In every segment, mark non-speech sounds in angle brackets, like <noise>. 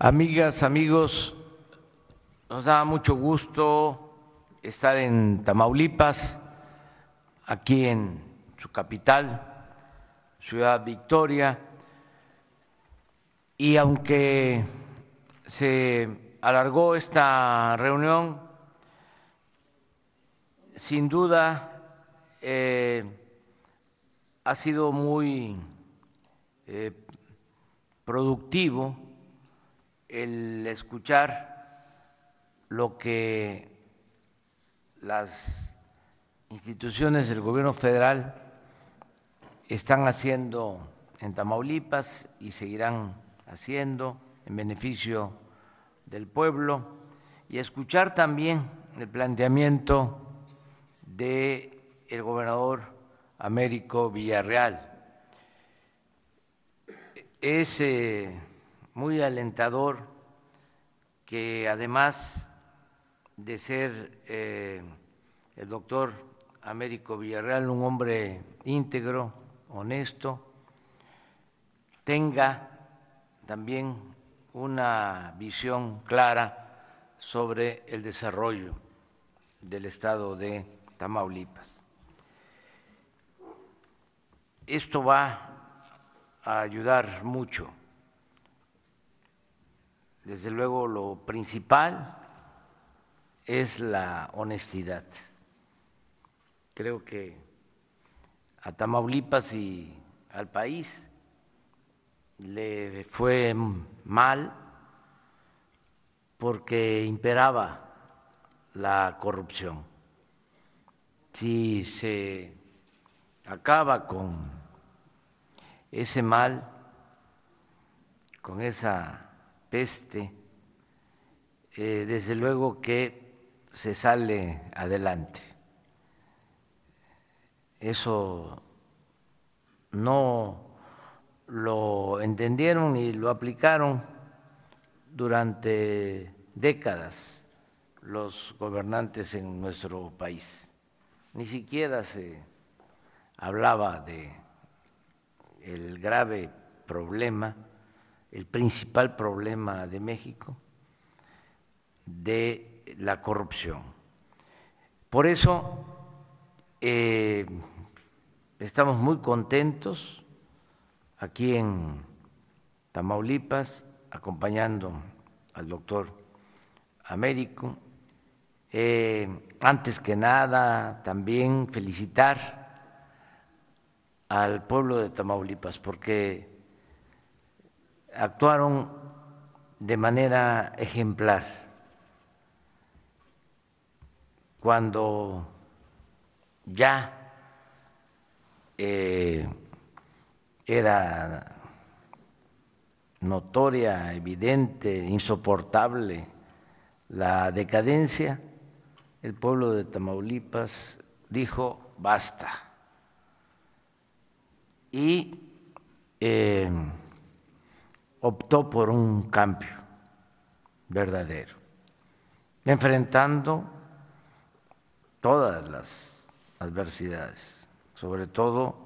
Amigas, amigos, nos da mucho gusto estar en Tamaulipas, aquí en su capital, Ciudad Victoria, y aunque se alargó esta reunión, sin duda eh, ha sido muy eh, productivo el escuchar lo que las instituciones del gobierno federal están haciendo en Tamaulipas y seguirán haciendo en beneficio del pueblo y escuchar también el planteamiento de el gobernador Américo Villarreal. Es eh, muy alentador que además de ser eh, el doctor Américo Villarreal un hombre íntegro, honesto, tenga también una visión clara sobre el desarrollo del estado de Tamaulipas. Esto va a ayudar mucho desde luego lo principal es la honestidad. Creo que a Tamaulipas y al país le fue mal porque imperaba la corrupción. Si se acaba con ese mal, con esa eh, desde luego que se sale adelante. Eso no lo entendieron ni lo aplicaron durante décadas los gobernantes en nuestro país. Ni siquiera se hablaba de el grave problema el principal problema de México de la corrupción. Por eso eh, estamos muy contentos aquí en Tamaulipas, acompañando al doctor Américo. Eh, antes que nada, también felicitar al pueblo de Tamaulipas, porque actuaron de manera ejemplar cuando ya eh, era notoria, evidente, insoportable la decadencia, el pueblo de Tamaulipas dijo basta. Y eh, optó por un cambio verdadero, enfrentando todas las adversidades, sobre todo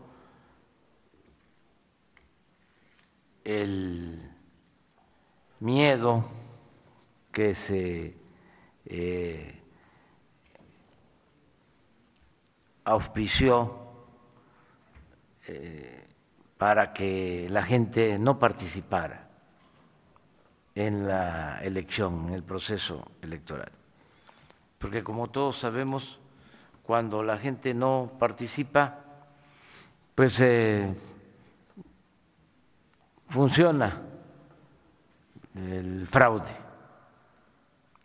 el miedo que se eh, auspició eh, para que la gente no participara en la elección, en el proceso electoral. Porque como todos sabemos, cuando la gente no participa, pues eh, funciona el fraude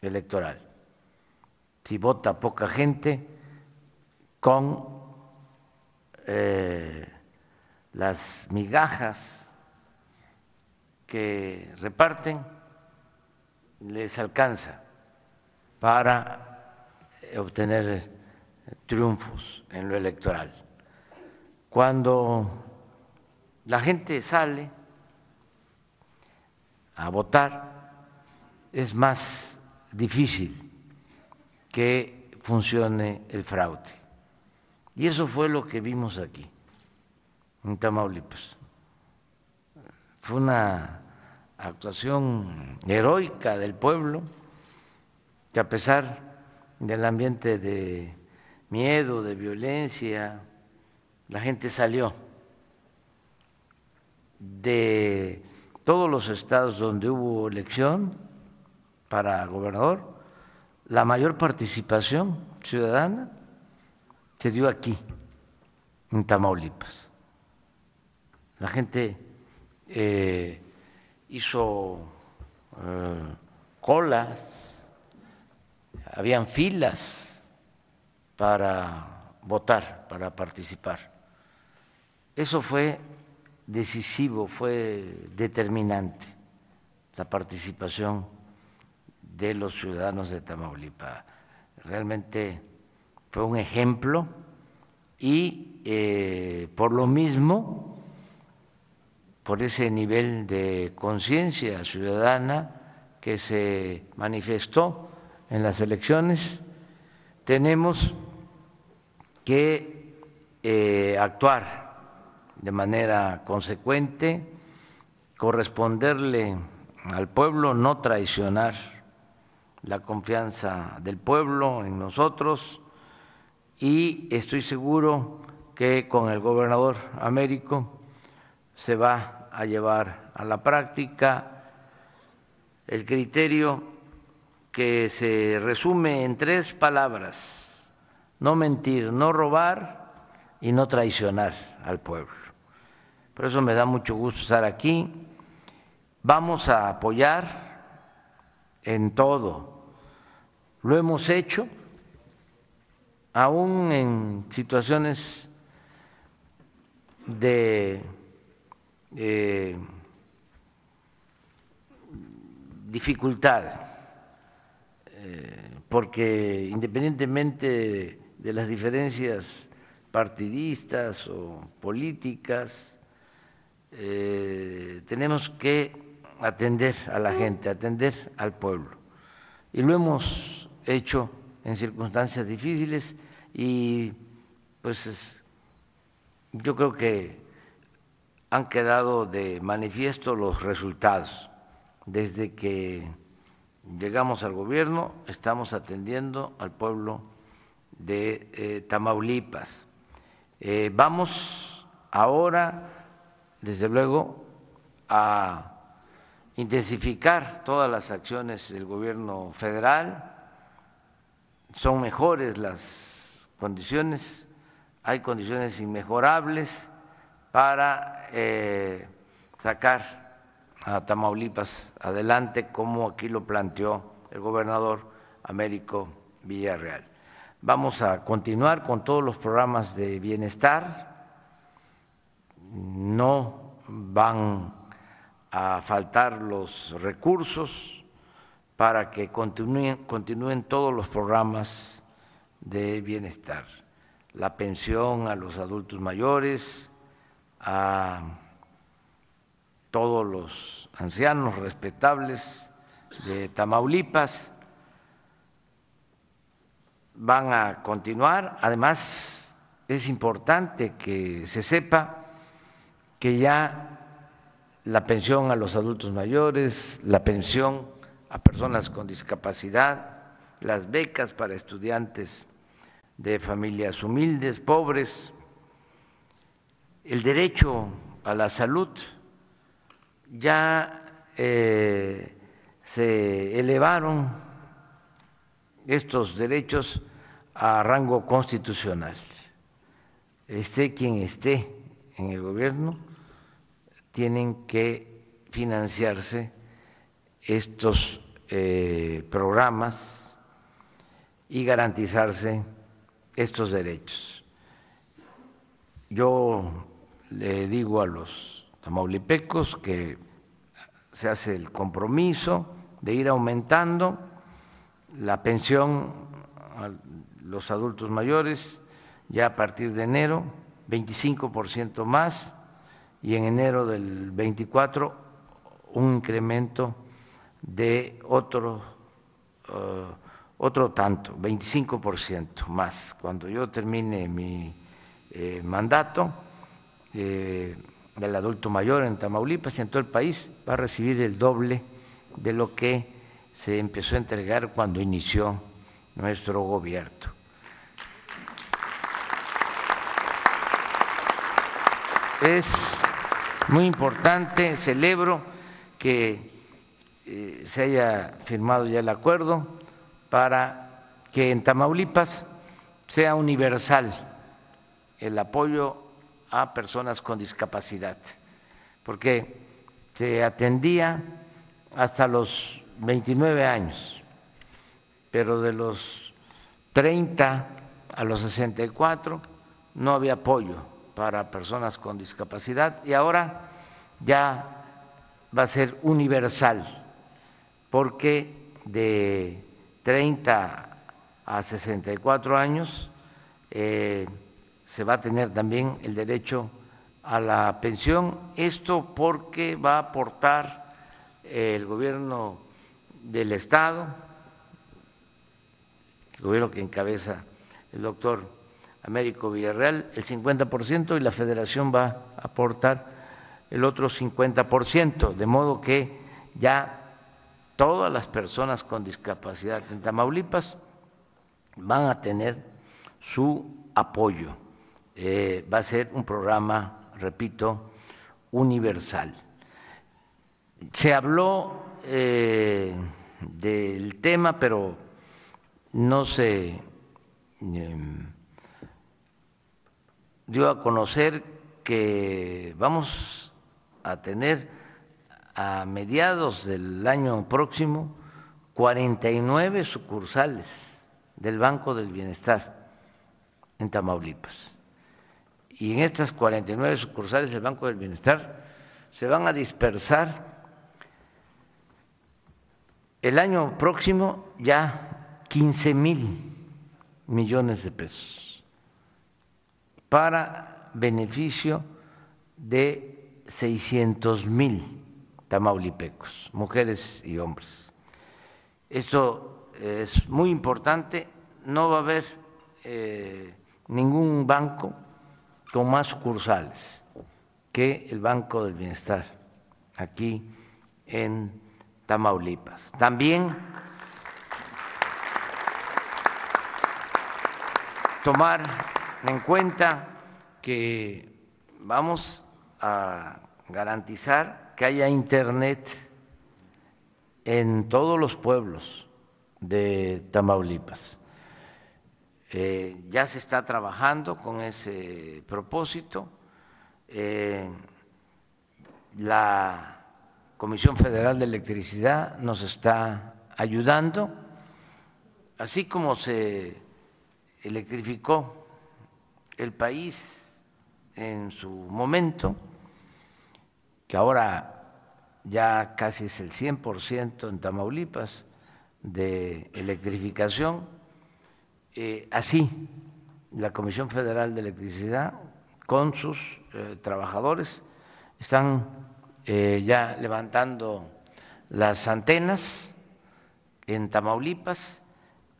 electoral. Si vota poca gente con eh, las migajas que reparten, les alcanza para obtener triunfos en lo electoral. Cuando la gente sale a votar, es más difícil que funcione el fraude. Y eso fue lo que vimos aquí, en Tamaulipas. Fue una actuación heroica del pueblo, que a pesar del ambiente de miedo, de violencia, la gente salió de todos los estados donde hubo elección para gobernador, la mayor participación ciudadana se dio aquí, en Tamaulipas. La gente eh, hizo eh, colas, habían filas para votar, para participar. Eso fue decisivo, fue determinante la participación de los ciudadanos de Tamaulipas. Realmente fue un ejemplo y eh, por lo mismo, por ese nivel de conciencia ciudadana que se manifestó en las elecciones, tenemos que eh, actuar de manera consecuente, corresponderle al pueblo, no traicionar la confianza del pueblo en nosotros y estoy seguro que con el gobernador Américo se va a llevar a la práctica el criterio que se resume en tres palabras, no mentir, no robar y no traicionar al pueblo. Por eso me da mucho gusto estar aquí. Vamos a apoyar en todo. Lo hemos hecho, aún en situaciones de eh, dificultad, eh, porque independientemente de las diferencias partidistas o políticas, eh, tenemos que atender a la gente, atender al pueblo. Y lo hemos hecho en circunstancias difíciles y pues yo creo que han quedado de manifiesto los resultados. Desde que llegamos al gobierno estamos atendiendo al pueblo de eh, Tamaulipas. Eh, vamos ahora desde luego, a intensificar todas las acciones del gobierno federal. Son mejores las condiciones, hay condiciones inmejorables para eh, sacar a Tamaulipas adelante, como aquí lo planteó el gobernador Américo Villarreal. Vamos a continuar con todos los programas de bienestar no van a faltar los recursos para que continúen, todos los programas de bienestar, la pensión a los adultos mayores, a todos los ancianos respetables de Tamaulipas, van a continuar. Además, es importante que se sepa que ya la pensión a los adultos mayores, la pensión a personas con discapacidad, las becas para estudiantes de familias humildes, pobres, el derecho a la salud, ya eh, se elevaron estos derechos a rango constitucional. Esté quien esté en el gobierno, tienen que financiarse estos eh, programas y garantizarse estos derechos. Yo le digo a los tamaulipecos que se hace el compromiso de ir aumentando la pensión a los adultos mayores ya a partir de enero, 25% más y en enero del 24 un incremento de otro, eh, otro tanto, 25% más. Cuando yo termine mi eh, mandato, eh, del adulto mayor en Tamaulipas y en todo el país va a recibir el doble de lo que se empezó a entregar cuando inició nuestro gobierno. Es muy importante, celebro que eh, se haya firmado ya el acuerdo para que en Tamaulipas sea universal el apoyo a personas con discapacidad, porque se atendía hasta los 29 años, pero de los 30 a los 64 no había apoyo para personas con discapacidad y ahora ya va a ser universal, porque de 30 a 64 años eh, se va a tener también el derecho a la pensión, esto porque va a aportar el gobierno del Estado, el gobierno que encabeza el doctor Américo Villarreal, el 50% y la federación va a aportar el otro 50%, de modo que ya todas las personas con discapacidad en Tamaulipas van a tener su apoyo. Eh, va a ser un programa, repito, universal. Se habló eh, del tema, pero no se em, dio a conocer que vamos a tener a mediados del año próximo 49 sucursales del Banco del Bienestar en Tamaulipas. Y en estas 49 sucursales del Banco del Bienestar se van a dispersar el año próximo ya 15 mil millones de pesos para beneficio de 600 mil tamaulipecos, mujeres y hombres. Esto es muy importante, no va a haber eh, ningún banco con más sucursales que el Banco del Bienestar aquí en Tamaulipas. También tomar en cuenta que vamos a garantizar que haya Internet en todos los pueblos de Tamaulipas. Eh, ya se está trabajando con ese propósito. Eh, la Comisión Federal de Electricidad nos está ayudando, así como se electrificó el país en su momento, que ahora ya casi es el 100% en Tamaulipas de electrificación, eh, así la Comisión Federal de Electricidad con sus eh, trabajadores están eh, ya levantando las antenas en Tamaulipas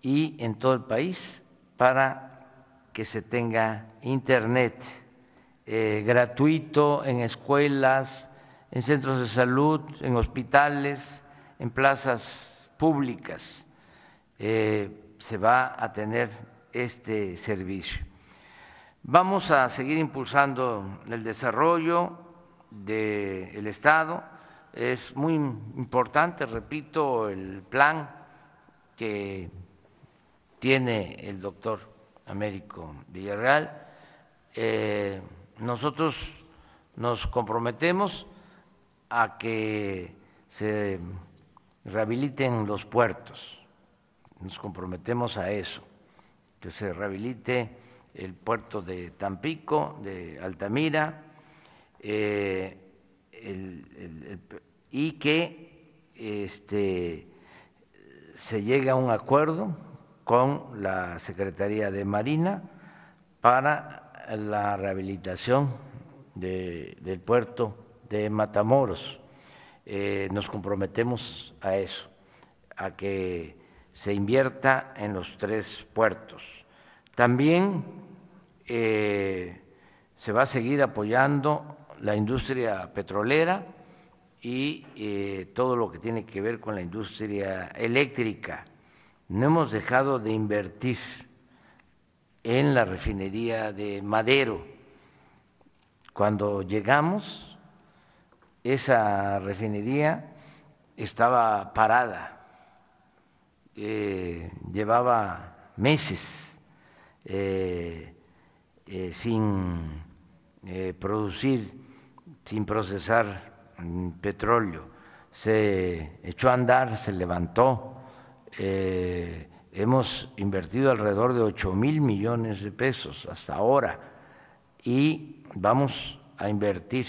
y en todo el país para que se tenga internet gratuito en escuelas, en centros de salud, en hospitales, en plazas públicas. Se va a tener este servicio. Vamos a seguir impulsando el desarrollo del Estado. Es muy importante, repito, el plan que tiene el doctor Américo Villarreal. Eh, nosotros nos comprometemos a que se rehabiliten los puertos, nos comprometemos a eso, que se rehabilite el puerto de Tampico, de Altamira, eh, y que este, se llegue a un acuerdo con la Secretaría de Marina para la rehabilitación del puerto de Matamoros. Eh, nos comprometemos a eso, a que se invierta en los tres puertos. También eh, se va a seguir apoyando la industria petrolera y eh, todo lo que tiene que ver con la industria eléctrica. No hemos dejado de invertir en la refinería de Madero. Cuando llegamos, esa refinería estaba parada, eh, llevaba meses eh, eh, sin producir, sin procesar petróleo. Se echó a andar, se levantó. hemos invertido alrededor de 8 mil millones de pesos hasta ahora y vamos a invertir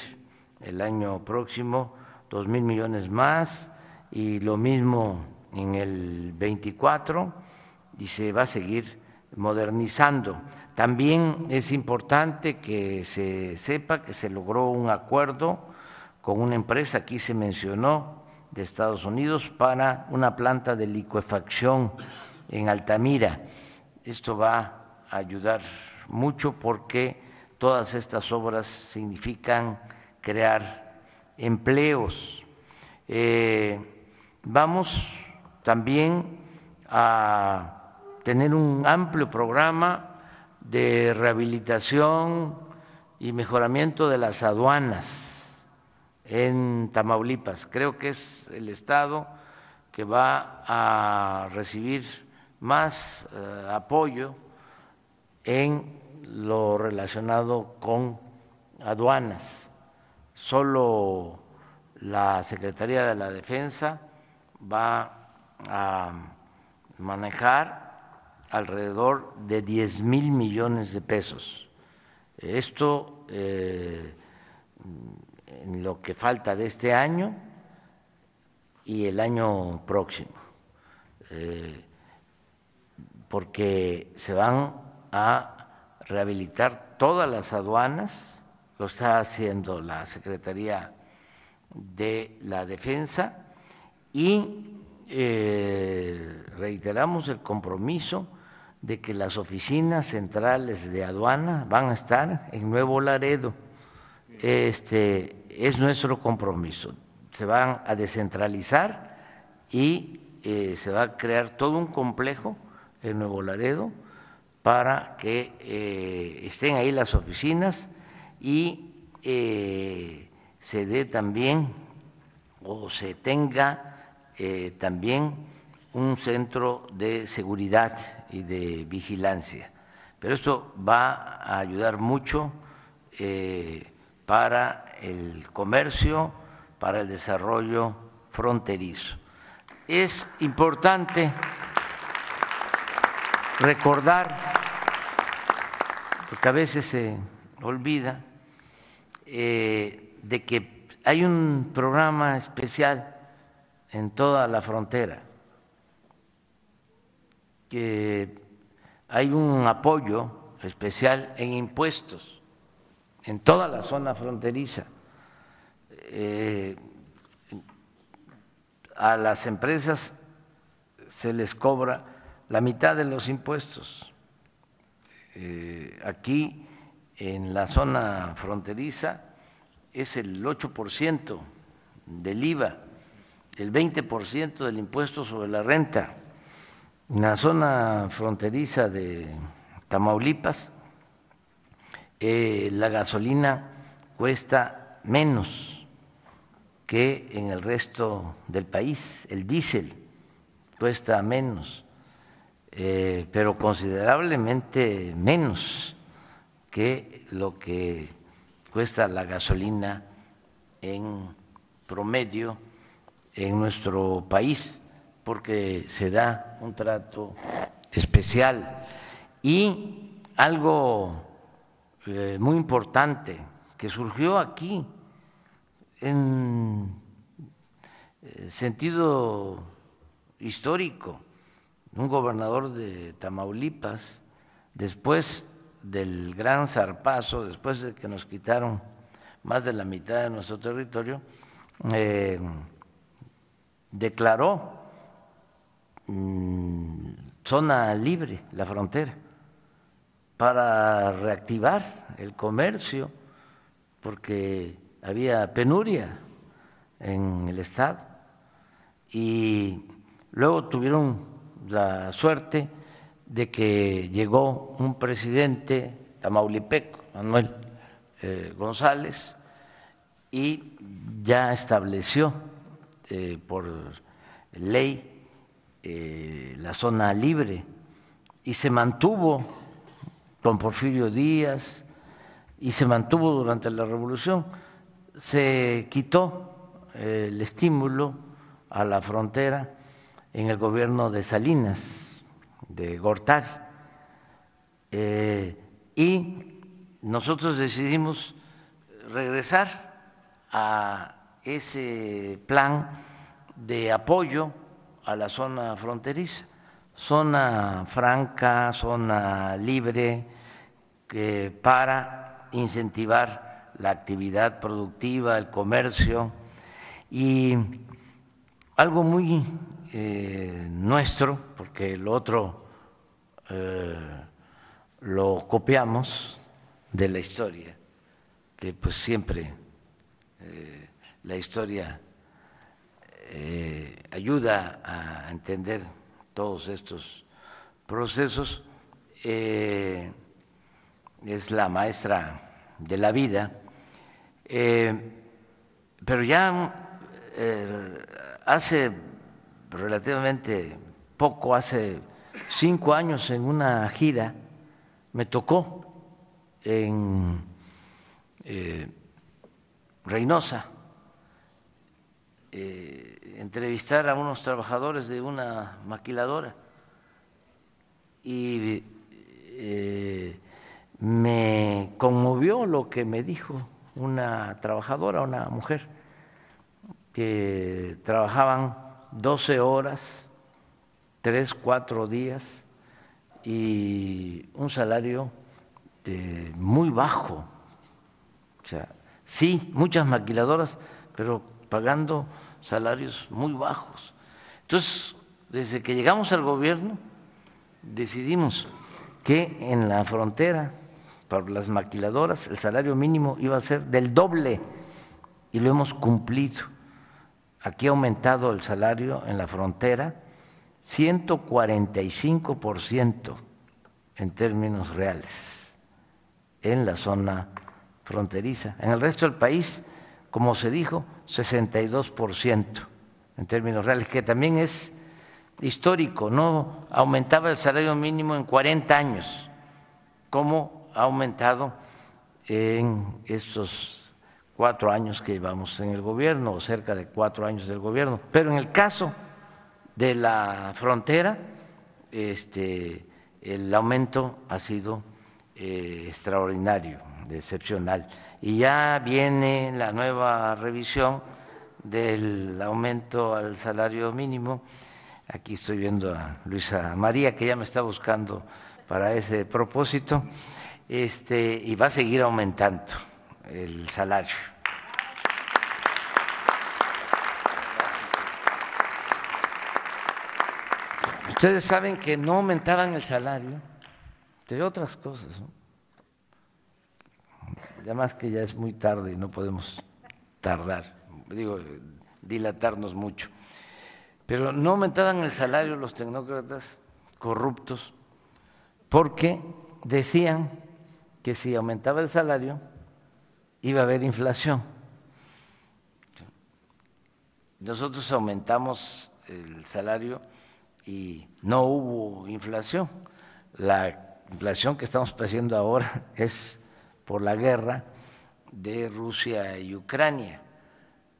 el año próximo dos mil millones más y lo mismo en el 24 y se va a seguir modernizando. También es importante que se sepa que se logró un acuerdo con una empresa, aquí se mencionó, de Estados Unidos para una planta de licuefacción en Altamira. Esto va a ayudar mucho porque todas estas obras significan crear empleos. Eh, vamos también a tener un amplio programa de rehabilitación y mejoramiento de las aduanas en Tamaulipas. Creo que es el estado que va a recibir más eh, apoyo en lo relacionado con aduanas. Solo la Secretaría de la Defensa va a manejar alrededor de 10 mil millones de pesos. Esto eh, en lo que falta de este año y el año próximo, eh, porque se van a rehabilitar todas las aduanas, lo está haciendo la Secretaría de la Defensa y eh, reiteramos el compromiso de que las oficinas centrales de aduana van a estar en Nuevo Laredo. Este es nuestro compromiso. Se van a descentralizar y eh, se va a crear todo un complejo en Nuevo Laredo para que eh, estén ahí las oficinas y se dé también o se tenga eh, también un centro de seguridad y de vigilancia. Pero esto va a ayudar mucho eh, para el comercio, para el desarrollo fronterizo. Es importante recordar, porque a veces se olvida, eh, de que hay un programa especial en toda la frontera, que hay un apoyo especial en impuestos en toda la zona fronteriza. Eh, a las empresas se les cobra la mitad de los impuestos. Eh, aquí en la zona fronteriza es el 8% del IVA el 20% del impuesto sobre la renta. En la zona fronteriza de Tamaulipas, eh, la gasolina cuesta menos que en el resto del país, el diésel cuesta menos, eh, pero considerablemente menos que lo que cuesta la gasolina en promedio en nuestro país porque se da un trato especial. Y algo eh, muy importante que surgió aquí en eh, sentido histórico, un gobernador de Tamaulipas, después del gran zarpazo, después de que nos quitaron más de la mitad de nuestro territorio, eh, declaró mm, zona libre la frontera para reactivar el comercio, porque había penuria en el Estado. Y luego tuvieron la suerte de que llegó un presidente tamaulipeco, Manuel eh, González, y ya estableció eh, por ley eh, la zona libre y se mantuvo con Porfirio Díaz y se mantuvo durante la revolución. Se quitó el estímulo a la frontera en el gobierno de Salinas, de Gortari, y nosotros decidimos regresar a ese plan de apoyo a la zona fronteriza, zona franca, zona libre, para incentivar la actividad productiva, el comercio. Y algo muy eh, nuestro, porque lo otro eh, lo copiamos de la historia, que pues siempre eh, la historia eh, ayuda a entender todos estos procesos, eh, es la maestra de la vida, pero ya hace relativamente poco, hace cinco años en una gira, me tocó en eh, Reynosa eh, entrevistar a unos trabajadores de una maquiladora y eh, me conmovió lo que me dijo una trabajadora, una mujer, que trabajaban 12 horas, 3, 4 días y un salario este, muy bajo. O sea, sí, muchas maquiladoras, pero pagando salarios muy bajos. Entonces, desde que llegamos al gobierno, decidimos que en la frontera, para las maquiladoras, el salario mínimo iba a ser del doble y lo hemos cumplido. Aquí ha aumentado el salario en la frontera 145% en términos reales en la zona fronteriza. En el resto del país, como se dijo, 62% en términos reales, que también es histórico, no aumentaba el salario mínimo en 40 años, como ha aumentado en estos cuatro años que llevamos en el gobierno, o cerca de cuatro años del gobierno. Pero en el caso de la frontera, este, el aumento ha sido eh, extraordinario, excepcional. Y ya viene la nueva revisión del aumento al salario mínimo. Aquí estoy viendo a Luisa María, que ya me está buscando para ese propósito, este, y va a seguir aumentando el salario. Ustedes saben que no aumentaban el salario entre otras cosas. Además que ya es muy tarde y no podemos tardar, digo, dilatarnos mucho. Pero no aumentaban el salario los tecnócratas corruptos porque decían que si aumentaba el salario iba a haber inflación. Nosotros aumentamos el salario y no hubo inflación. La inflación que estamos padeciendo ahora <laughs> es por la guerra de Rusia y Ucrania.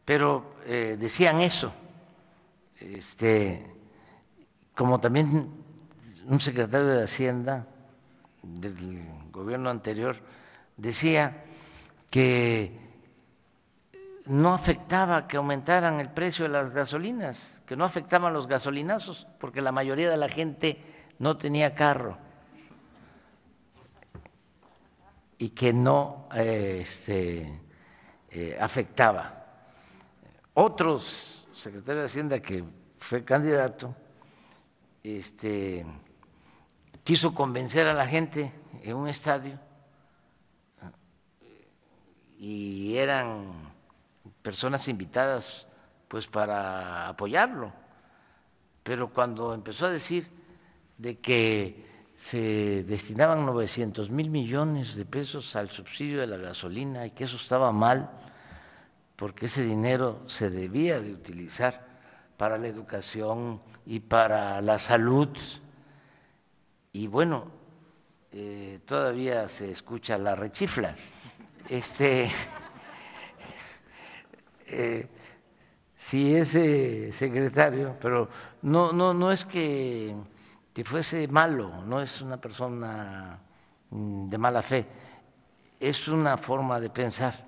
Pero eh, decían eso, este, como también un secretario de Hacienda del gobierno anterior decía que no afectaba que aumentaran el precio de las gasolinas, que no afectaban los gasolinazos, porque la mayoría de la gente no tenía carro. Y que no este, eh, afectaba. Otros secretarios de Hacienda que fue candidato, este, quiso convencer a la gente en un estadio y eran personas invitadas pues para apoyarlo. Pero cuando empezó a decir de que se destinaban 900 mil millones de pesos al subsidio de la gasolina y que eso estaba mal, porque ese dinero se debía de utilizar para la educación y para la salud. Y bueno, eh, todavía se escucha la rechifla. Este, <laughs> eh, si ese secretario, pero no, no, no es que, que fuese malo, no es una persona mm, de mala fe, es una forma de pensar.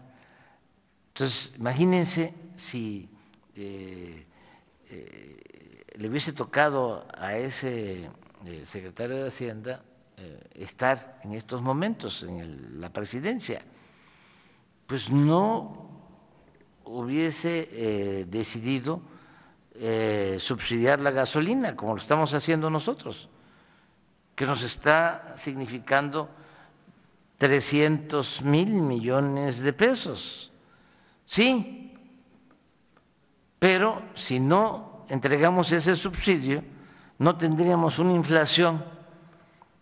Entonces, imagínense si eh, eh, le hubiese tocado a ese eh, secretario de Hacienda estar en estos momentos en la presidencia, pues no hubiese decidido eh, subsidiar la gasolina, como lo estamos haciendo nosotros, que nos está significando 300 mil millones de pesos. Sí, pero si no entregamos ese subsidio, no tendríamos una inflación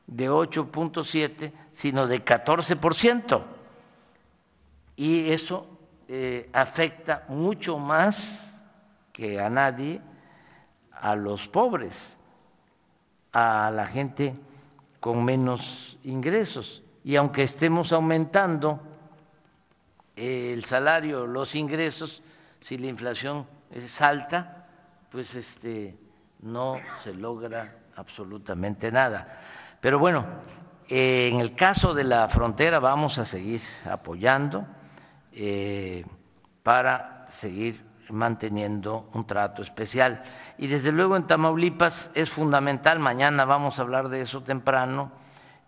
de 8.7, sino de 14%. Y eso eh, afecta mucho más que a nadie a los pobres, a la gente con menos ingresos. Y aunque estemos aumentando el salario, los ingresos, si la inflación es alta, pues este no se logra absolutamente nada. Pero bueno, en el caso de la frontera vamos a seguir apoyando eh, para seguir manteniendo un trato especial. Y desde luego en Tamaulipas es fundamental, mañana vamos a hablar de eso temprano,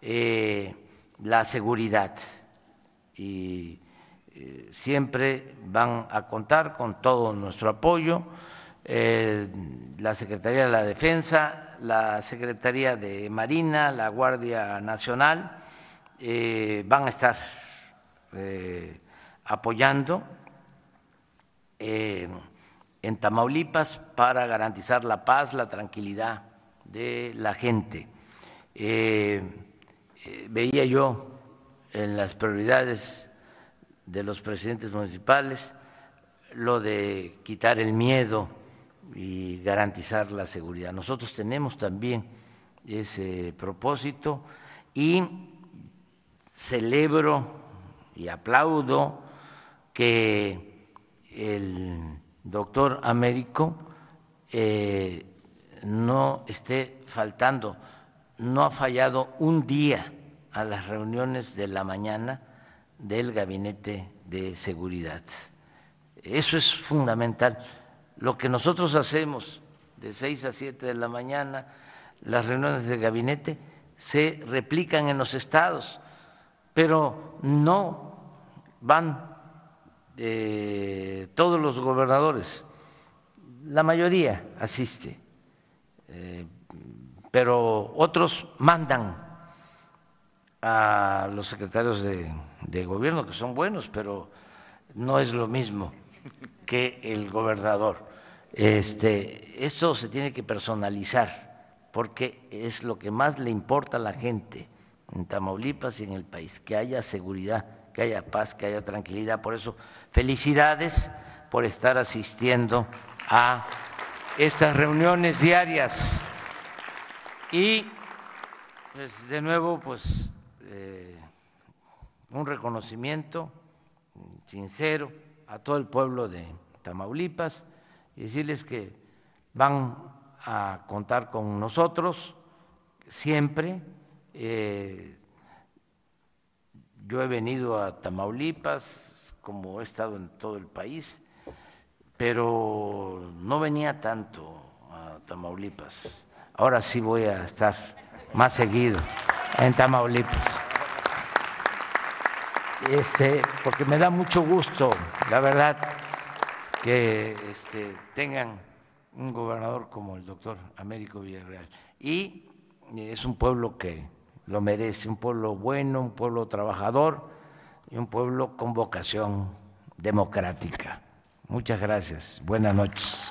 eh, la seguridad. Y eh, siempre van a contar con todo nuestro apoyo. la Secretaría de la Defensa, la Secretaría de Marina, la Guardia Nacional, van a estar apoyando eh, en Tamaulipas para garantizar la paz, la tranquilidad de la gente. Eh, eh, veía yo en las prioridades de los presidentes municipales lo de quitar el miedo y garantizar la seguridad. Nosotros tenemos también ese propósito y celebro y aplaudo que el doctor Américo eh, no esté faltando, no ha fallado un día a las reuniones de la mañana del gabinete de seguridad. Eso es fundamental. Lo que nosotros hacemos de seis a siete de la mañana, las reuniones de gabinete, se replican en los estados, pero no van todos los gobernadores, la mayoría asiste, eh, pero otros mandan a los secretarios de, gobierno, que son buenos, pero no es lo mismo que el gobernador. Este, esto se tiene que personalizar porque es lo que más le importa a la gente en Tamaulipas y en el país, que haya seguridad que haya paz, que haya tranquilidad. Por eso, felicidades por estar asistiendo a estas reuniones diarias. Y, pues, de nuevo, pues, eh, un reconocimiento sincero a todo el pueblo de Tamaulipas y decirles que van a contar con nosotros siempre. Eh, yo he venido a Tamaulipas, como he estado en todo el país, pero no venía tanto a Tamaulipas. Ahora sí voy a estar más seguido en Tamaulipas. Este, porque me da mucho gusto, la verdad, que este, tengan un gobernador como el doctor Américo Villarreal. Y es un pueblo que lo merece, un pueblo bueno, un pueblo trabajador y un pueblo con vocación democrática. Muchas gracias. Buenas noches.